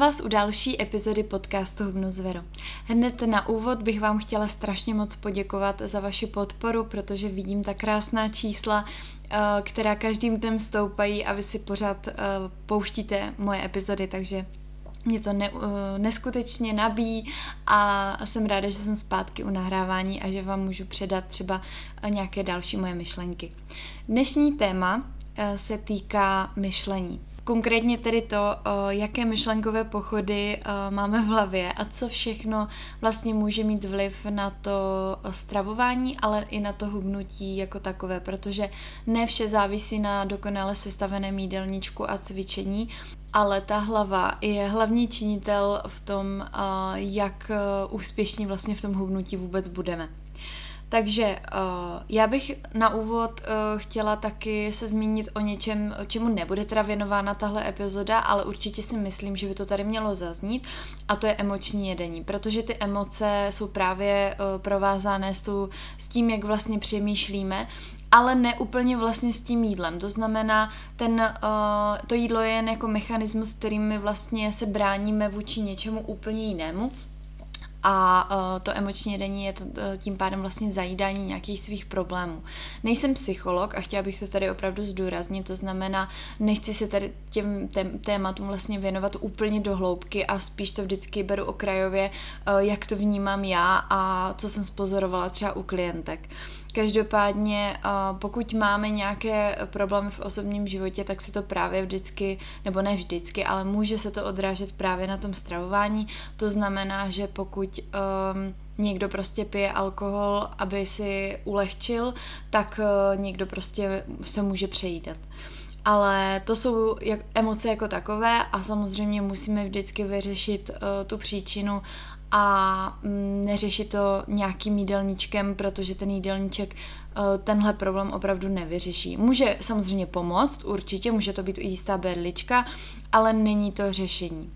Vás u další epizody podcastu Hubnu zveru. Hned na úvod bych vám chtěla strašně moc poděkovat za vaši podporu, protože vidím ta krásná čísla, eh, která každým dnem stoupají a vy si pořád eh, pouštíte moje epizody, takže mě to ne, eh, neskutečně nabíjí a jsem ráda, že jsem zpátky u nahrávání a že vám můžu předat třeba nějaké další moje myšlenky. Dnešní téma se týká myšlení. Konkrétně tedy to, jaké myšlenkové pochody máme v hlavě a co všechno vlastně může mít vliv na to stravování, ale i na to hubnutí jako takové, protože ne vše závisí na dokonale sestaveném jídelníčku a cvičení, ale ta hlava je hlavní činitel v tom, jak úspěšní vlastně v tom hubnutí vůbec budeme. Takže uh, já bych na úvod uh, chtěla taky se zmínit o něčem, čemu nebude teda věnována tahle epizoda, ale určitě si myslím, že by to tady mělo zaznít a to je emoční jedení, protože ty emoce jsou právě uh, provázané s, tou, s tím, jak vlastně přemýšlíme ale ne úplně vlastně s tím jídlem. To znamená, ten, uh, to jídlo je jen jako mechanismus, kterým my vlastně se bráníme vůči něčemu úplně jinému a uh, to emoční jedení je to, uh, tím pádem vlastně zajídání nějakých svých problémů. Nejsem psycholog a chtěla bych to tady opravdu zdůraznit, to znamená, nechci se tady těm tém, tématům vlastně věnovat úplně do hloubky a spíš to vždycky beru okrajově, uh, jak to vnímám já a co jsem spozorovala třeba u klientek. Každopádně, pokud máme nějaké problémy v osobním životě, tak se to právě vždycky, nebo ne vždycky, ale může se to odrážet právě na tom stravování. To znamená, že pokud um, někdo prostě pije alkohol, aby si ulehčil, tak uh, někdo prostě se může přejídat. Ale to jsou jak, emoce jako takové a samozřejmě musíme vždycky vyřešit uh, tu příčinu a mm, neřešit to nějakým jídelníčkem, protože ten jídelníček uh, tenhle problém opravdu nevyřeší. Může samozřejmě pomoct, určitě, může to být jistá berlička, ale není to řešení.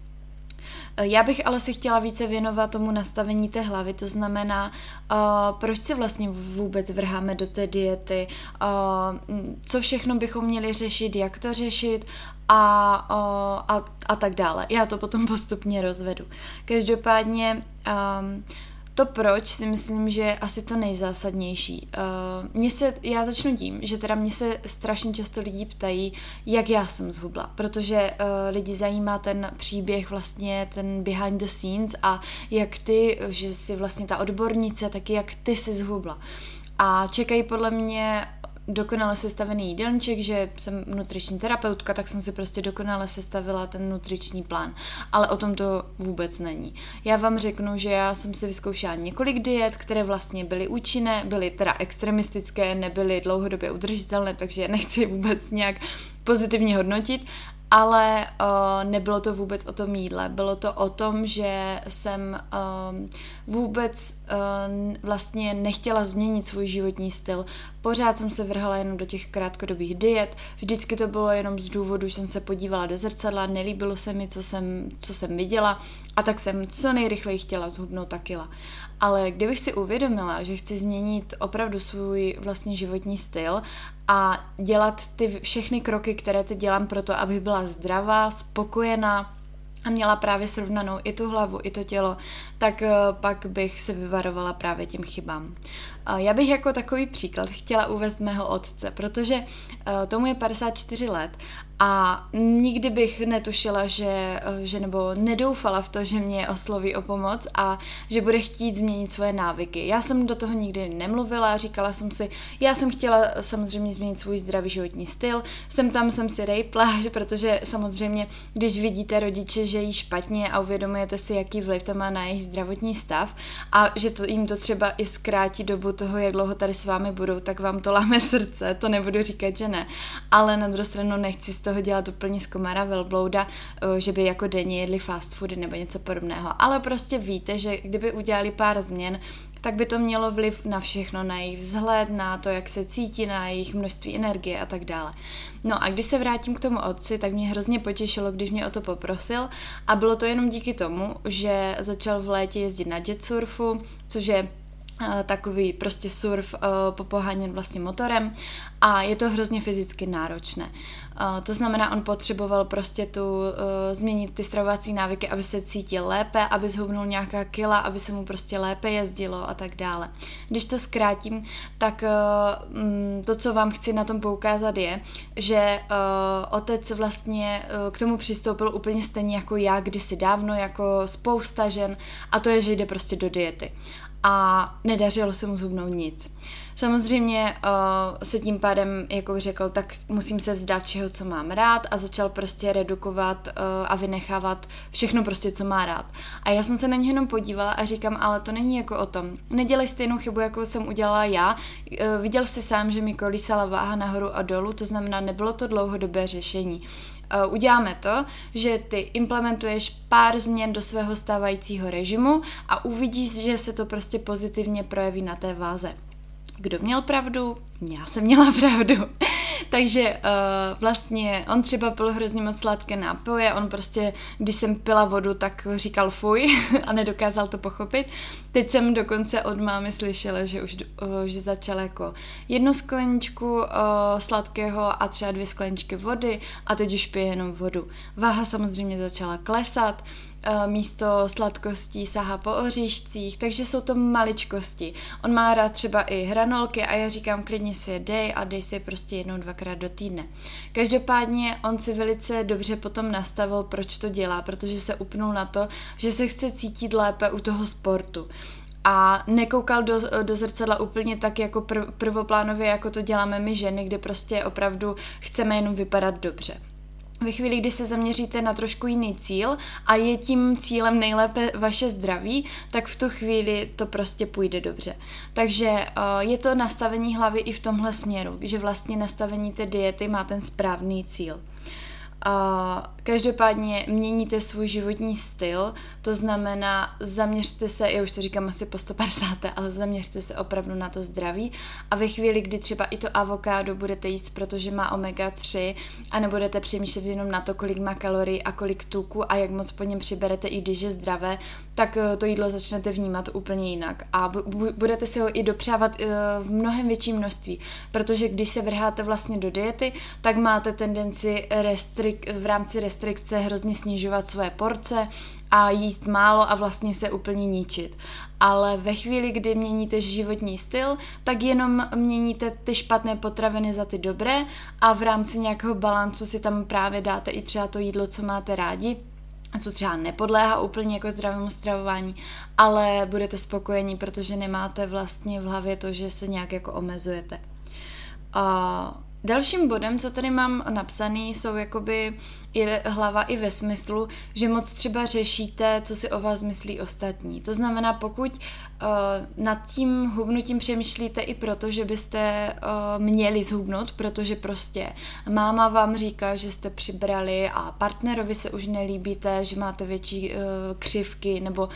Eh, já bych ale se chtěla více věnovat tomu nastavení té hlavy, to znamená, uh, proč se vlastně vůbec vrháme do té diety, uh, co všechno bychom měli řešit, jak to řešit a, a, a tak dále. Já to potom postupně rozvedu. Každopádně um, to proč si myslím, že je asi to nejzásadnější. Uh, mě se, já začnu tím, že teda mě se strašně často lidi ptají, jak já jsem zhubla, protože uh, lidi zajímá ten příběh vlastně, ten behind the scenes a jak ty, že jsi vlastně ta odbornice, taky jak ty jsi zhubla. A čekají podle mě dokonale sestavený jídelníček, že jsem nutriční terapeutka, tak jsem si prostě dokonale sestavila ten nutriční plán. Ale o tom to vůbec není. Já vám řeknu, že já jsem si vyzkoušela několik diet, které vlastně byly účinné, byly teda extremistické, nebyly dlouhodobě udržitelné, takže nechci vůbec nějak pozitivně hodnotit, ale uh, nebylo to vůbec o tom jídle. Bylo to o tom, že jsem um, vůbec uh, vlastně nechtěla změnit svůj životní styl. Pořád jsem se vrhala jenom do těch krátkodobých diet. Vždycky to bylo jenom z důvodu, že jsem se podívala do zrcadla, nelíbilo se mi, co jsem, co jsem viděla a tak jsem co nejrychleji chtěla zhubnout ta kila. Ale kdybych si uvědomila, že chci změnit opravdu svůj vlastně životní styl a dělat ty všechny kroky, které teď dělám pro to, aby byla zdravá, spokojená, a měla právě srovnanou i tu hlavu, i to tělo, tak eh, pak bych se vyvarovala právě těm chybám. Já bych jako takový příklad chtěla uvést mého otce, protože eh, tomu je 54 let a nikdy bych netušila, že, eh, že nebo nedoufala v to, že mě osloví o pomoc a že bude chtít změnit svoje návyky. Já jsem do toho nikdy nemluvila, říkala jsem si, já jsem chtěla samozřejmě změnit svůj zdravý životní styl, jsem tam jsem si rejpla, protože samozřejmě, když vidíte rodiče, že jí špatně a uvědomujete si, jaký vliv to má na jejich zdravotní stav a že to jim to třeba i zkrátí dobu toho, jak dlouho tady s vámi budou, tak vám to láme srdce, to nebudu říkat, že ne. Ale na druhou stranu nechci z toho dělat úplně z komára velblouda, eh, že by jako denně jedli fast foody nebo něco podobného. Ale prostě víte, že kdyby udělali pár změn, tak by to mělo vliv na všechno, na jejich vzhled, na to, jak se cítí, na jejich množství energie a tak dále. No a když se vrátím k tomu otci, tak mě hrozně potěšilo, když mě o to poprosil a bylo to jenom díky tomu, že začal v létě jezdit na jetsurfu, což je takový prostě surf popoháněn vlastně motorem a je to hrozně fyzicky náročné. To znamená, on potřeboval prostě tu změnit ty stravovací návyky, aby se cítil lépe, aby zhubnul nějaká kila, aby se mu prostě lépe jezdilo a tak dále. Když to zkrátím, tak mm, to, co vám chci na tom poukázat je, že otec vlastně k tomu přistoupil úplně stejně jako já kdysi dávno, jako spousta žen a to je, že jde prostě do diety a nedařilo se mu zhubnout nic. Samozřejmě uh, se tím pádem jako řekl, tak musím se vzdát všeho, co mám rád a začal prostě redukovat uh, a vynechávat všechno prostě, co má rád. A já jsem se na něj jenom podívala a říkám, ale to není jako o tom. Nedělej stejnou chybu, jako jsem udělala já. Uh, viděl jsi sám, že mi kolísala váha nahoru a dolů, to znamená, nebylo to dlouhodobé řešení. Uh, uděláme to, že ty implementuješ pár změn do svého stávajícího režimu a uvidíš, že se to prostě pozitivně projeví na té váze. Kdo měl pravdu? Já jsem měla pravdu. Takže uh, vlastně on třeba pil hrozně moc sladké nápoje, on prostě, když jsem pila vodu, tak říkal fuj a nedokázal to pochopit. Teď jsem dokonce od mámy slyšela, že už uh, že začal jako jednu skleničku uh, sladkého a třeba dvě skleničky vody a teď už pije jenom vodu. Váha samozřejmě začala klesat, místo sladkostí sahá po oříšcích, takže jsou to maličkosti. On má rád třeba i hranolky a já říkám, klidně si je dej a dej si je prostě jednou, dvakrát do týdne. Každopádně on si velice dobře potom nastavil, proč to dělá, protože se upnul na to, že se chce cítit lépe u toho sportu a nekoukal do, do zrcadla úplně tak jako prv, prvoplánově, jako to děláme my ženy, kde prostě opravdu chceme jenom vypadat dobře ve chvíli, kdy se zaměříte na trošku jiný cíl a je tím cílem nejlépe vaše zdraví, tak v tu chvíli to prostě půjde dobře. Takže uh, je to nastavení hlavy i v tomhle směru, že vlastně nastavení té diety má ten správný cíl. A každopádně měníte svůj životní styl, to znamená zaměřte se, já už to říkám asi po 150, ale zaměřte se opravdu na to zdraví. A ve chvíli, kdy třeba i to avokádo budete jíst, protože má omega-3 a nebudete přemýšlet jenom na to, kolik má kalorií a kolik tuku a jak moc po něm přiberete, i když je zdravé, tak eh, to jídlo začnete vnímat úplně jinak. A budete si ho i dopřávat eh, v mnohem větším množství, protože když se vrháte vlastně do diety, tak máte tendenci restrik, v rámci restrikce hrozně snižovat své porce a jíst málo a vlastně se úplně ničit. Ale ve chvíli, kdy měníte životní styl, tak jenom měníte ty špatné potraviny za ty dobré a v rámci nějakého balancu si tam právě dáte i třeba to jídlo, co máte rádi, co třeba nepodléhá úplně jako zdravému stravování, ale budete spokojení, protože nemáte vlastně v hlavě to, že se nějak jako omezujete. A dalším bodem, co tady mám napsaný, jsou jakoby je hlava i ve smyslu, že moc třeba řešíte, co si o vás myslí ostatní. To znamená, pokud uh, nad tím hubnutím přemýšlíte i proto, že byste uh, měli zhubnout, protože prostě máma vám říká, že jste přibrali a partnerovi se už nelíbíte, že máte větší uh, křivky nebo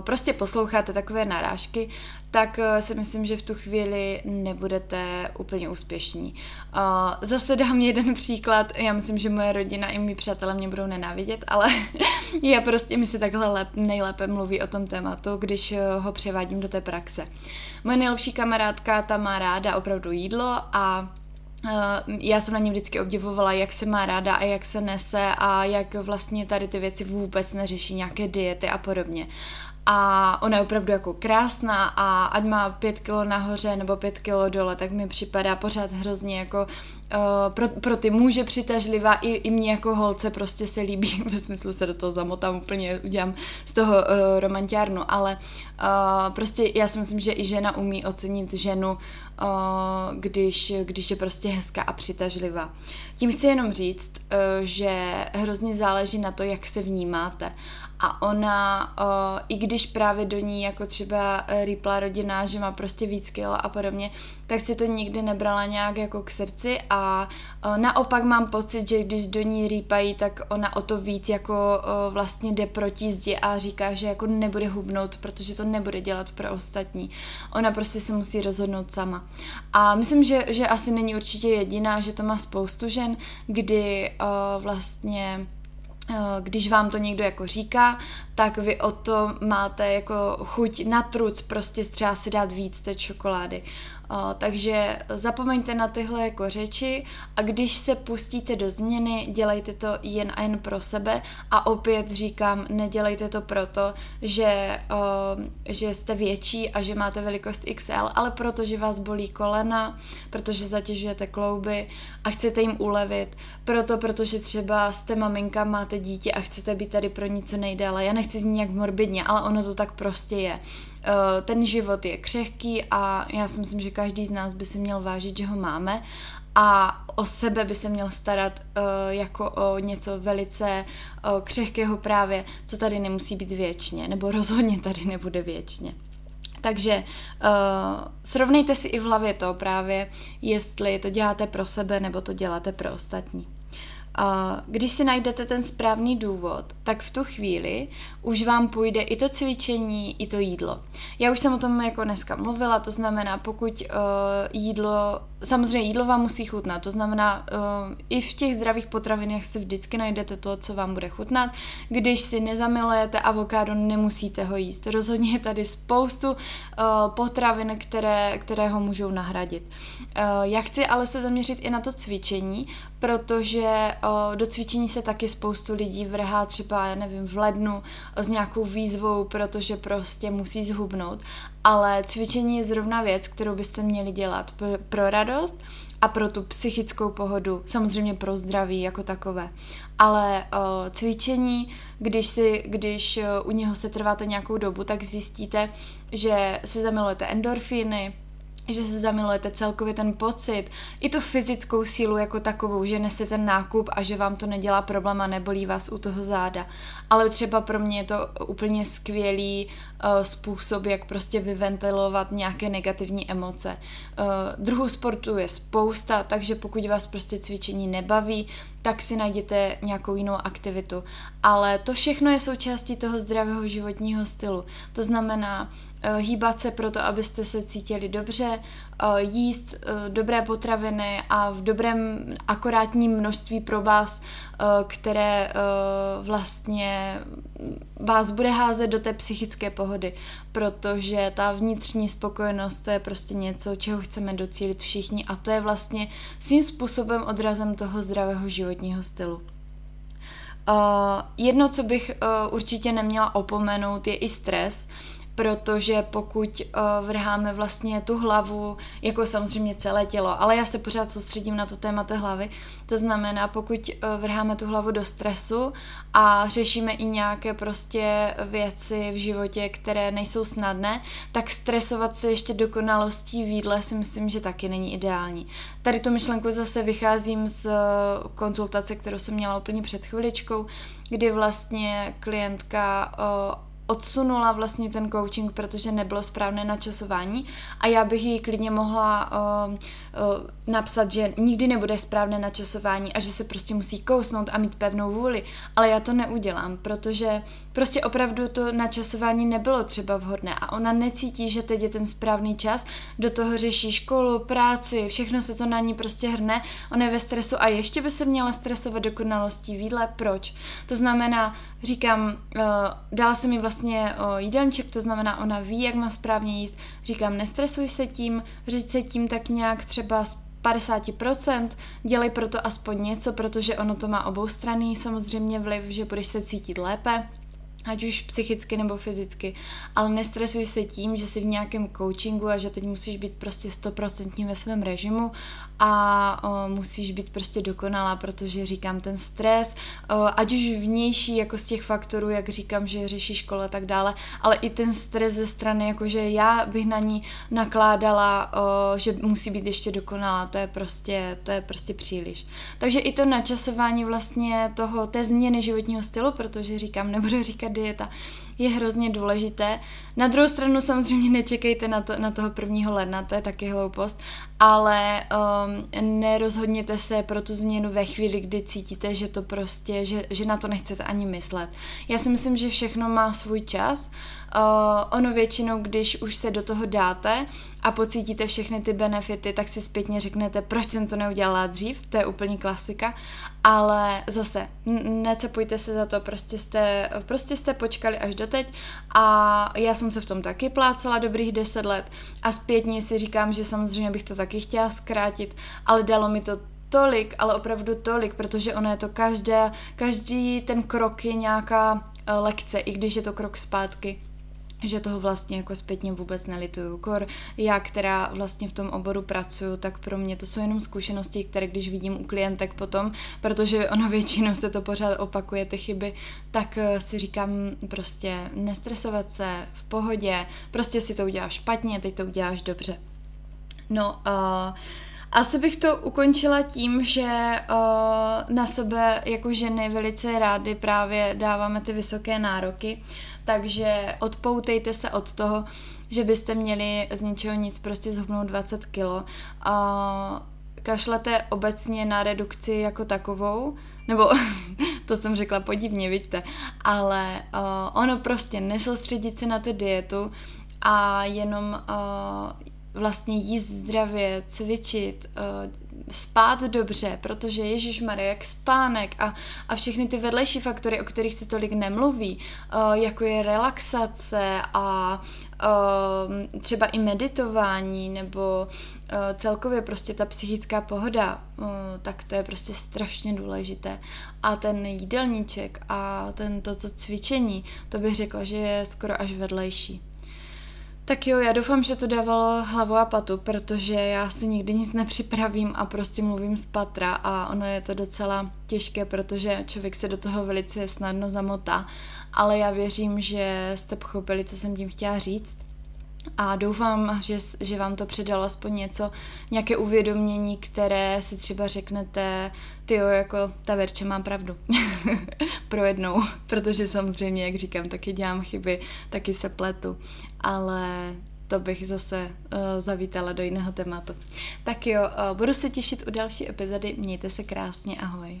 prostě posloucháte takové narážky, tak uh, si myslím, že v tu chvíli nebudete úplně úspěšní. Uh, zase dám jeden příklad, já myslím, že moje rodina i mý přátelé mě budou nenávidět, ale já prostě mi se takhle lep, nejlépe mluví o tom tématu, když eh, ho převádím do té praxe. Moje nejlepší kamarádka, ta má ráda opravdu jídlo a eh, já jsem na ní vždycky obdivovala, jak se má ráda a jak se nese a jak vlastně tady ty věci vůbec neřeší nějaké diety a podobně. A ona je opravdu jako krásná a ať má pět kilo nahoře nebo pět kilo dole, tak mi připadá pořád hrozně jako uh, pro, pro ty muže přitažlivá, i, i mě jako holce prostě se líbí, ve smyslu se do toho zamotám úplně, udělám z toho uh, romantiárnu, ale uh, prostě já si myslím, že i žena umí ocenit ženu, uh, když, když je prostě hezká a přitažlivá. Tím chci jenom říct, uh, že hrozně záleží na to, jak se vnímáte a ona, o, i když právě do ní jako třeba rýpla rodina, že má prostě víc kilo a podobně, tak si to nikdy nebrala nějak jako k srdci a o, naopak mám pocit, že když do ní rýpají, tak ona o to víc jako o, vlastně jde proti zdi a říká, že jako nebude hubnout, protože to nebude dělat pro ostatní. Ona prostě se musí rozhodnout sama. A myslím, že, že asi není určitě jediná, že to má spoustu žen, kdy o, vlastně když vám to někdo jako říká, tak vy o to máte jako chuť na truc, prostě třeba si dát víc té čokolády. Takže zapomeňte na tyhle jako řeči a když se pustíte do změny, dělejte to jen a jen pro sebe a opět říkám, nedělejte to proto, že, že jste větší a že máte velikost XL, ale protože vás bolí kolena, protože zatěžujete klouby a chcete jim ulevit, proto, protože třeba jste maminka, máte dítě a chcete být tady pro ní co nejdéle. Já nechci znít nějak morbidně, ale ono to tak prostě je. Eh, ten život je křehký a já si myslím, že každý z nás by si měl vážit, že ho máme a o sebe by se měl starat uh, jako o něco velice uh, křehkého právě, co tady nemusí být věčně, nebo rozhodně tady nebude věčně. Takže uh, srovnejte si i v hlavě to právě, jestli to děláte pro sebe nebo to děláte pro ostatní. Když si najdete ten správný důvod, tak v tu chvíli už vám půjde i to cvičení, i to jídlo. Já už jsem o tom jako dneska mluvila, to znamená, pokud uh, jídlo, samozřejmě jídlo vám musí chutnat, to znamená, uh, i v těch zdravých potravinách si vždycky najdete to, co vám bude chutnat. Když si nezamilujete avokádo, nemusíte ho jíst. Rozhodně je tady spoustu uh, potravin, které, které ho můžou nahradit. Já chci ale se zaměřit i na to cvičení, protože do cvičení se taky spoustu lidí vrhá třeba, já nevím, v lednu s nějakou výzvou, protože prostě musí zhubnout, ale cvičení je zrovna věc, kterou byste měli dělat pro, radost a pro tu psychickou pohodu, samozřejmě pro zdraví jako takové. Ale uh, cvičení, když, si, když u něho se trváte nějakou dobu, tak zjistíte, že si zamilujete endorfíny, že se zamilujete celkově ten pocit, i tu fyzickou sílu jako takovou, že nesete ten nákup a že vám to nedělá problém a nebolí vás u toho záda. Ale třeba pro mě je to úplně skvělý uh, způsob, jak prostě vyventilovat nějaké negativní emoce. Uh, druhů sportu je spousta, takže pokud vás prostě cvičení nebaví, tak si najděte nějakou jinou aktivitu. Ale to všechno je součástí toho zdravého životního stylu. To znamená, Eh, hýbat se proto, abyste se cítili dobře, eh, jíst eh, dobré potraviny a v dobrém akorátním množství pro vás, které vlastně vás bude házet do té psychické pohody, protože ta vnitřní spokojenost to je prostě něco, čeho chceme docílit všichni a to je vlastně svým způsobem odrazem toho zdravého životního stylu. Uh, jedno, co bych uh, určitě neměla opomenout, je i stres. Protože pokud uh, vrháme vlastně tu hlavu, jako samozřejmě celé tělo, ale já se pořád soustředím na to téma té hlavy, to znamená, pokud uh, vrháme tu hlavu do stresu a řešíme i nějaké prostě věci v životě, které nejsou snadné, tak stresovat se ještě dokonalostí v jídle si myslím, že taky není ideální. Tady tu myšlenku zase vycházím z uh, konzultace, kterou jsem měla úplně před chviličkou, kdy vlastně klientka odsunula vlastně ten coaching, protože nebylo správné načasování a já bych jí klidně mohla uh, uh, napsat, že nikdy nebude správné načasování a že se prostě musí kousnout a mít pevnou vůli, ale já to neudělám, protože prostě opravdu to načasování nebylo třeba vhodné a ona necítí, že teď je ten správný čas, do toho řeší školu, práci, všechno se to na ní prostě hrne, ona je ve stresu a ještě by se měla stresovat dokonalostí výdle, proč? To znamená, říkám, uh, dala se mi vlastně uh, jídelníček, to znamená, ona ví, jak má správně jíst, říkám, nestresuj se tím, říct se tím tak nějak třeba 50%, dělej proto aspoň něco, protože ono to má oboustranný samozřejmě vliv, že budeš se cítit lépe, ať už psychicky nebo fyzicky, ale nestresuj se tím, že jsi v nějakém coachingu a že teď musíš být prostě stoprocentní ve svém režimu a o, musíš být prostě dokonalá, protože říkám ten stres, o, ať už vnější jako z těch faktorů, jak říkám, že řeší škola a tak dále, ale i ten stres ze strany, jakože já bych na ní nakládala, o, že musí být ještě dokonalá, to je prostě, to je prostě příliš. Takže i to načasování vlastně toho, té změny životního stylu, protože říkám, nebudu říkat dieta, je hrozně důležité. Na druhou stranu samozřejmě nečekejte na, to, na toho prvního ledna, to je taky hloupost, ale um, nerozhodněte se pro tu změnu ve chvíli, kdy cítíte, že to prostě, že, že na to nechcete ani myslet. Já si myslím, že všechno má svůj čas. Uh, ono většinou, když už se do toho dáte a pocítíte všechny ty benefity, tak si zpětně řeknete, proč jsem to neudělala dřív, to je úplně klasika, ale zase necepujte se za to, prostě jste, prostě jste počkali až doteď. A já jsem se v tom taky plácela dobrých deset let a zpětně si říkám, že samozřejmě bych to taky chtěla zkrátit, ale dalo mi to tolik, ale opravdu tolik, protože ono je to každé, každý ten krok je nějaká eh, lekce, i když je to krok zpátky že toho vlastně jako zpětně vůbec nelituju. Kor já, která vlastně v tom oboru pracuju, tak pro mě to jsou jenom zkušenosti, které když vidím u klientek potom, protože ono většinou se to pořád opakuje, ty chyby, tak eh, si říkám prostě nestresovat se, v pohodě, prostě si to uděláš špatně, teď to uděláš dobře. No, uh, asi bych to ukončila tím, že uh, na sebe jako ženy velice rády právě dáváme ty vysoké nároky, takže odpoutejte se od toho, že byste měli z ničeho nic prostě zhubnout 20 kilo. Uh, kašlete obecně na redukci jako takovou, nebo to jsem řekla podivně, vidíte, ale uh, ono prostě nesoustředit se na tu dietu a jenom uh, vlastně jíst zdravě, cvičit, uh, spát dobře, protože Ježíš Maria, jak spánek a, a všechny ty vedlejší faktory, o kterých se tolik nemluví, uh, jako je relaxace a uh, třeba i meditování nebo celkově prostě ta psychická pohoda, tak to je prostě strašně důležité. A ten jídelníček a ten toto cvičení, to bych řekla, že je skoro až vedlejší. Tak jo, já doufám, že to dávalo hlavu a patu, protože já si nikdy nic nepřipravím a prostě mluvím z patra a ono je to docela těžké, protože člověk se do toho velice snadno zamotá, ale já věřím, že jste pochopili, co jsem tím chtěla říct a doufám, že, že vám to předalo aspoň něco, nějaké uvědomění, které si třeba řeknete, ty jo, jako ta Verče má pravdu. Pro jednou, protože samozřejmě, jak říkám, taky dělám chyby, taky se pletu, ale to bych zase uh, zavítala do jiného tématu. Tak jo, uh, budu se těšit u další epizody, mějte se krásně, ahoj.